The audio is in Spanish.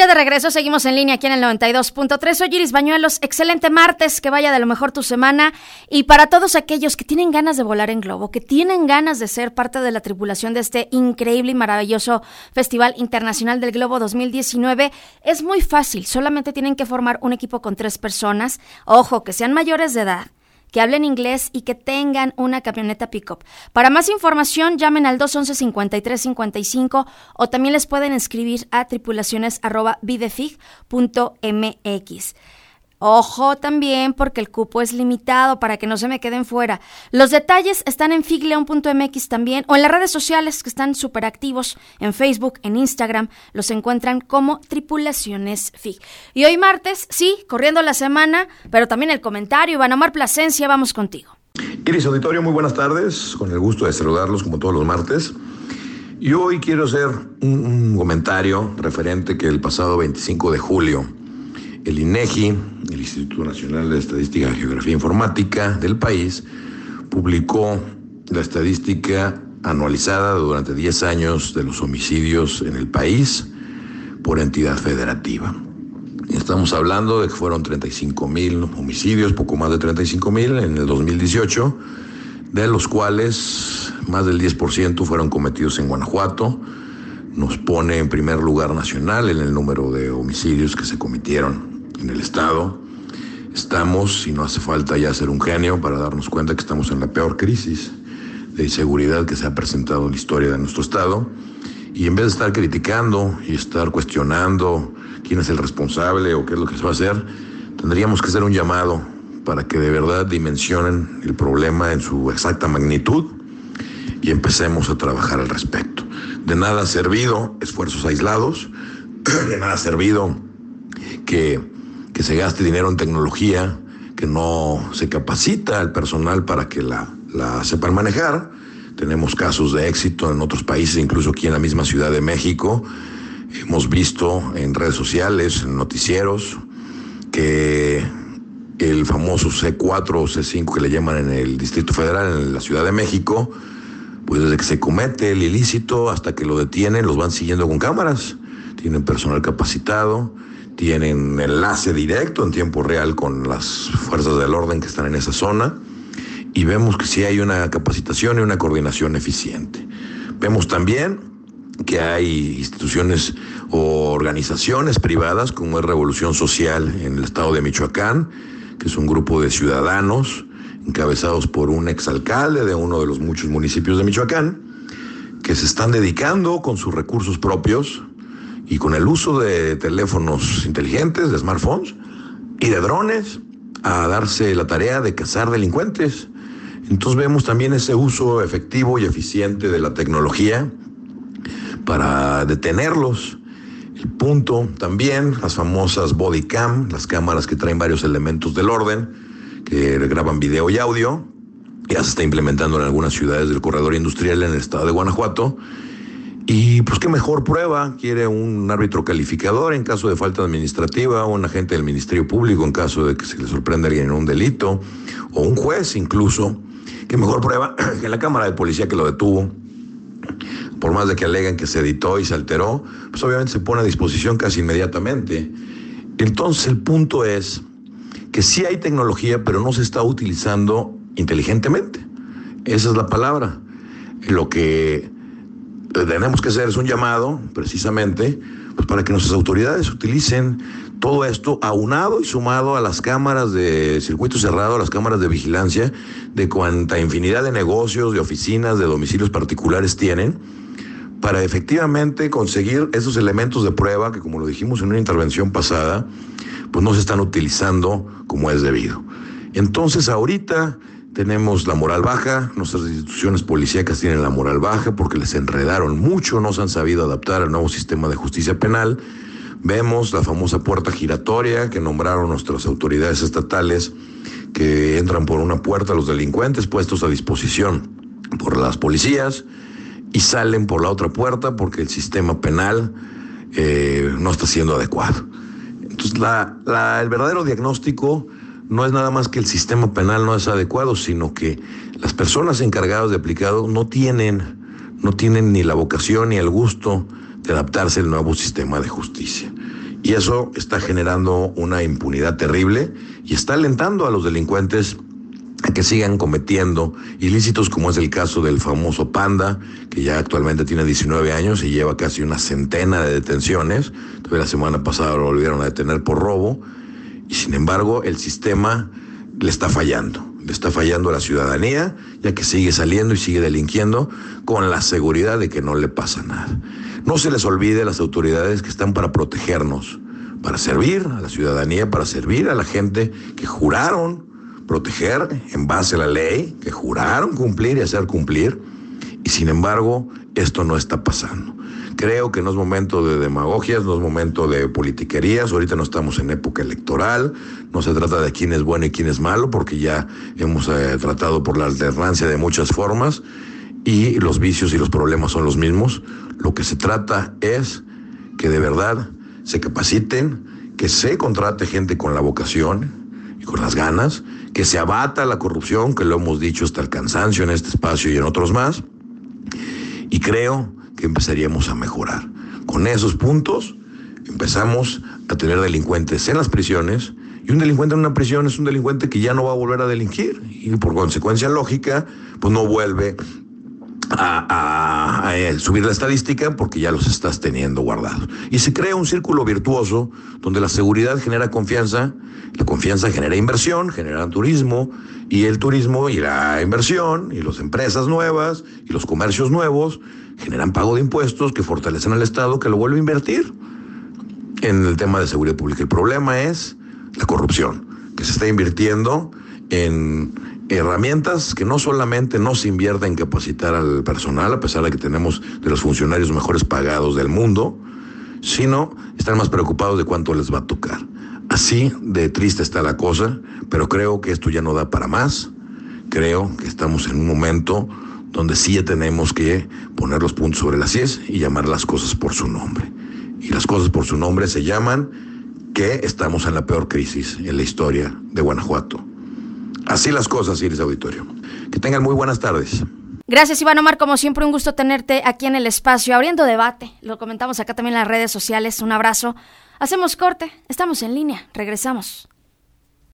De regreso, seguimos en línea aquí en el 92.3. Soy Iris Bañuelos. Excelente martes, que vaya de lo mejor tu semana. Y para todos aquellos que tienen ganas de volar en globo, que tienen ganas de ser parte de la tripulación de este increíble y maravilloso Festival Internacional del Globo 2019, es muy fácil. Solamente tienen que formar un equipo con tres personas. Ojo, que sean mayores de edad que hablen inglés y que tengan una camioneta pickup. Para más información, llamen al 211-5355 o también les pueden escribir a tripulaciones.videfig.mx. Ojo también porque el cupo es limitado para que no se me queden fuera. Los detalles están en figleon.mx también o en las redes sociales que están súper activos en Facebook, en Instagram. Los encuentran como Tripulaciones FIG. Y hoy martes, sí, corriendo la semana, pero también el comentario. Iván Omar Plasencia, vamos contigo. Iris Auditorio, muy buenas tardes. Con el gusto de saludarlos como todos los martes. Y hoy quiero hacer un, comentario referente que el pasado 25 de julio el INEGI, el Instituto Nacional de Estadística Geografía Informática del país, publicó la estadística anualizada durante 10 años de los homicidios en el país por entidad federativa. Estamos hablando de que fueron 35 mil homicidios, poco más de 35 mil en el 2018, de los cuales más del 10% fueron cometidos en Guanajuato. Nos pone en primer lugar nacional en el número de homicidios que se cometieron en el Estado. Estamos, y no hace falta ya ser un genio para darnos cuenta que estamos en la peor crisis de inseguridad que se ha presentado en la historia de nuestro Estado. Y en vez de estar criticando y estar cuestionando quién es el responsable o qué es lo que se va a hacer, tendríamos que hacer un llamado para que de verdad dimensionen el problema en su exacta magnitud y empecemos a trabajar al respecto. De nada ha servido esfuerzos aislados, de nada ha servido que que se gaste dinero en tecnología, que no se capacita al personal para que la, la sepan manejar. Tenemos casos de éxito en otros países, incluso aquí en la misma Ciudad de México. Hemos visto en redes sociales, en noticieros, que el famoso C4 o C5 que le llaman en el Distrito Federal, en la Ciudad de México, pues desde que se comete el ilícito hasta que lo detienen, los van siguiendo con cámaras. Tienen personal capacitado tienen enlace directo en tiempo real con las fuerzas del orden que están en esa zona y vemos que sí hay una capacitación y una coordinación eficiente. Vemos también que hay instituciones o organizaciones privadas como es Revolución Social en el estado de Michoacán, que es un grupo de ciudadanos encabezados por un exalcalde de uno de los muchos municipios de Michoacán, que se están dedicando con sus recursos propios y con el uso de teléfonos inteligentes, de smartphones y de drones a darse la tarea de cazar delincuentes. Entonces vemos también ese uso efectivo y eficiente de la tecnología para detenerlos. El punto también, las famosas body cam, las cámaras que traen varios elementos del orden, que graban video y audio. Ya se está implementando en algunas ciudades del corredor industrial en el estado de Guanajuato y pues qué mejor prueba, quiere un árbitro calificador en caso de falta administrativa, un agente del Ministerio Público en caso de que se le sorprenda alguien en un delito, o un juez incluso. Qué mejor prueba que la Cámara de Policía que lo detuvo, por más de que aleguen que se editó y se alteró, pues obviamente se pone a disposición casi inmediatamente. Entonces el punto es que sí hay tecnología, pero no se está utilizando inteligentemente. Esa es la palabra. Lo que tenemos que hacer es un llamado, precisamente, pues para que nuestras autoridades utilicen todo esto aunado y sumado a las cámaras de circuito cerrado, a las cámaras de vigilancia, de cuanta infinidad de negocios, de oficinas, de domicilios particulares tienen, para efectivamente conseguir esos elementos de prueba que, como lo dijimos en una intervención pasada, pues no se están utilizando como es debido. Entonces, ahorita tenemos la moral baja, nuestras instituciones policíacas tienen la moral baja porque les enredaron mucho, no se han sabido adaptar al nuevo sistema de justicia penal. Vemos la famosa puerta giratoria que nombraron nuestras autoridades estatales, que entran por una puerta los delincuentes puestos a disposición por las policías y salen por la otra puerta porque el sistema penal eh, no está siendo adecuado. Entonces, la, el verdadero diagnóstico no es nada más que el sistema penal no es adecuado, sino que las personas encargadas de aplicarlo no tienen, no tienen ni la vocación ni el gusto de adaptarse al nuevo sistema de justicia. Y eso está generando una impunidad terrible y está alentando a los delincuentes a que sigan cometiendo ilícitos como es el caso del famoso Panda, que ya actualmente tiene 19 años y lleva casi una centena de detenciones. Todavía la semana pasada lo volvieron a detener por robo. Y sin embargo, el sistema le está fallando. Le está fallando a la ciudadanía, ya que sigue saliendo y sigue delinquiendo con la seguridad de que no le pasa nada. No se les olvide las autoridades que están para protegernos, para servir a la ciudadanía, para servir a la gente que juraron proteger en base a la ley, que juraron cumplir y hacer cumplir, y sin embargo esto no está pasando. Creo que no es momento de demagogias, no es momento de politiquerías, ahorita no estamos en época electoral, no se trata de quién es bueno y quién es malo, porque ya hemos eh, tratado por la alternancia de muchas formas y los vicios y los problemas son los mismos. Lo que se trata es que de verdad se capaciten, que se contrate gente con la vocación, y con las ganas, que se abata la corrupción, que lo hemos dicho hasta el cansancio en este espacio y en otros más, y creo que empezaríamos a mejorar. Con esos puntos empezamos a tener delincuentes en las prisiones, y un delincuente en una prisión es un delincuente que ya no va a volver a delinquir, y por consecuencia lógica, pues no vuelve a, subir la estadística porque ya los estás teniendo guardados. Y se crea un círculo virtuoso donde la seguridad genera confianza, la confianza genera inversión, genera turismo, y el turismo y la inversión, y las empresas nuevas, y los comercios nuevos, generan pago de impuestos que fortalecen al Estado, que lo vuelve a invertir en el tema de seguridad pública. El problema es la corrupción, que se está invirtiendo en herramientas que no solamente no se invierte en capacitar al personal, a pesar de que tenemos de los funcionarios mejores pagados del mundo, sino están más preocupados de cuánto les va a tocar. Así de triste está la cosa, pero creo que esto ya no da para más. Creo que estamos en un momento donde sí ya tenemos que poner los puntos sobre las IES y llamar las cosas por su nombre. Y las cosas por su nombre se llaman que estamos en la peor crisis en la historia de Guanajuato. Así las cosas, Iris Auditorio. Que tengan muy buenas tardes. Gracias, Iván Omar. Como siempre, un gusto tenerte aquí en el espacio, abriendo debate. Lo comentamos acá también en las redes sociales. Un abrazo. Hacemos corte. Estamos en línea. Regresamos.